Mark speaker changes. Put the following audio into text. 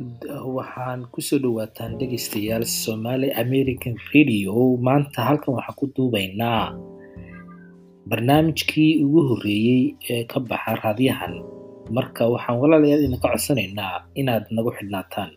Speaker 1: waxaan ku soo dhawaataan dhegeystayaal Somali American Radio. Maanta halkan waxaan ku duubaynaa barnaamijkii ugu horreeyey ee ka baxa raadiyahan. Marka waxaan walaalayaal idinka codsanaynaa inaad nagu xidhnaataan.